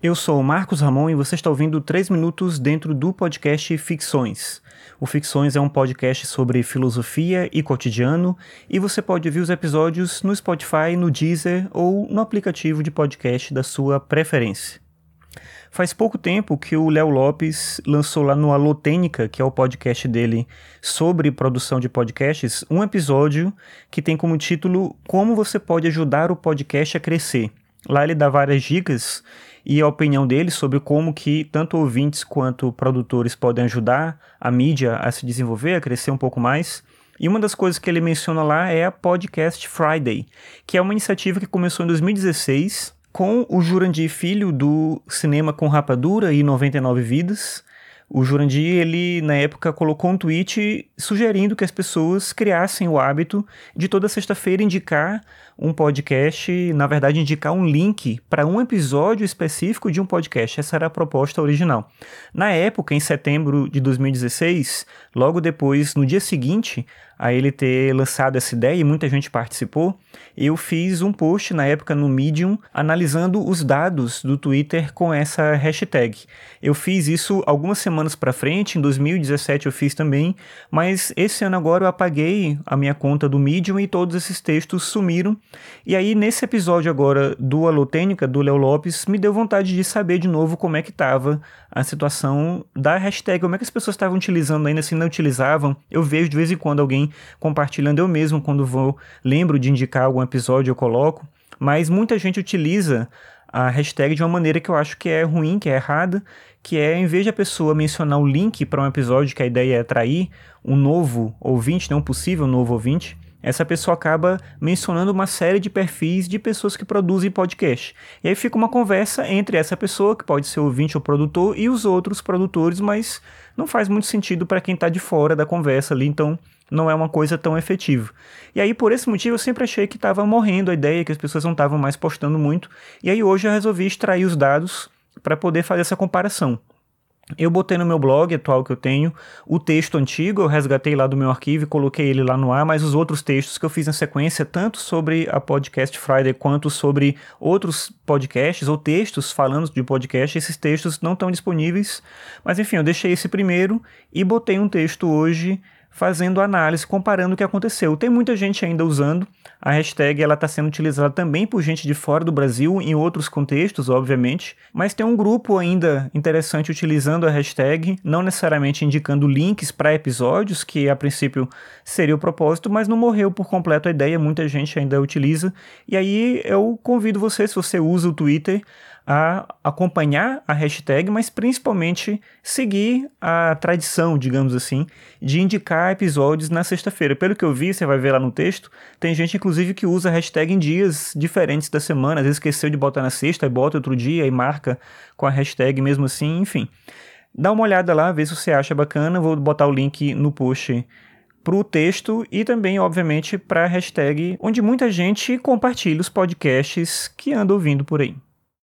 Eu sou o Marcos Ramon e você está ouvindo 3 minutos dentro do podcast Ficções. O Ficções é um podcast sobre filosofia e cotidiano e você pode ouvir os episódios no Spotify, no Deezer ou no aplicativo de podcast da sua preferência. Faz pouco tempo que o Léo Lopes lançou lá no Alotênica, que é o podcast dele sobre produção de podcasts, um episódio que tem como título Como você pode ajudar o podcast a crescer. Lá ele dá várias dicas e a opinião dele sobre como que tanto ouvintes quanto produtores podem ajudar a mídia a se desenvolver, a crescer um pouco mais. E uma das coisas que ele menciona lá é a Podcast Friday, que é uma iniciativa que começou em 2016 com o Jurandir Filho do Cinema com Rapadura e 99 Vidas. O Jurandir, ele na época colocou um tweet sugerindo que as pessoas criassem o hábito de toda sexta-feira indicar um podcast, na verdade, indicar um link para um episódio específico de um podcast. Essa era a proposta original. Na época, em setembro de 2016, logo depois, no dia seguinte a ele ter lançado essa ideia e muita gente participou, eu fiz um post na época no Medium analisando os dados do Twitter com essa hashtag. Eu fiz isso algumas semanas para frente, em 2017 eu fiz também, mas esse ano agora eu apaguei a minha conta do Medium e todos esses textos sumiram e aí, nesse episódio agora do Alotênica, do Léo Lopes, me deu vontade de saber de novo como é que estava a situação da hashtag, como é que as pessoas estavam utilizando ainda, se não utilizavam. Eu vejo de vez em quando alguém compartilhando, eu mesmo, quando vou, lembro de indicar algum episódio, eu coloco, mas muita gente utiliza a hashtag de uma maneira que eu acho que é ruim, que é errada, que é em vez de a pessoa mencionar o link para um episódio que a ideia é atrair um novo ouvinte, não né, um possível novo ouvinte, essa pessoa acaba mencionando uma série de perfis de pessoas que produzem podcast. E aí fica uma conversa entre essa pessoa, que pode ser ouvinte ou produtor, e os outros produtores, mas não faz muito sentido para quem está de fora da conversa ali, então não é uma coisa tão efetiva. E aí, por esse motivo, eu sempre achei que estava morrendo a ideia, que as pessoas não estavam mais postando muito. E aí, hoje, eu resolvi extrair os dados para poder fazer essa comparação. Eu botei no meu blog atual que eu tenho o texto antigo, eu resgatei lá do meu arquivo e coloquei ele lá no ar, mas os outros textos que eu fiz na sequência, tanto sobre a Podcast Friday quanto sobre outros podcasts ou textos falando de podcast, esses textos não estão disponíveis. Mas enfim, eu deixei esse primeiro e botei um texto hoje fazendo análise, comparando o que aconteceu. Tem muita gente ainda usando. A hashtag ela está sendo utilizada também por gente de fora do Brasil, em outros contextos, obviamente. Mas tem um grupo ainda interessante utilizando a hashtag, não necessariamente indicando links para episódios, que a princípio seria o propósito, mas não morreu por completo a ideia, muita gente ainda utiliza. E aí eu convido você, se você usa o Twitter, a acompanhar a hashtag, mas principalmente seguir a tradição, digamos assim, de indicar episódios na sexta-feira. Pelo que eu vi, você vai ver lá no texto, tem gente inclusive que usa a hashtag em dias diferentes da semana, às vezes esqueceu de botar na sexta e bota outro dia e marca com a hashtag mesmo assim, enfim. Dá uma olhada lá, vê se você acha bacana, vou botar o link no post para o texto e também, obviamente, para a hashtag onde muita gente compartilha os podcasts que anda ouvindo por aí.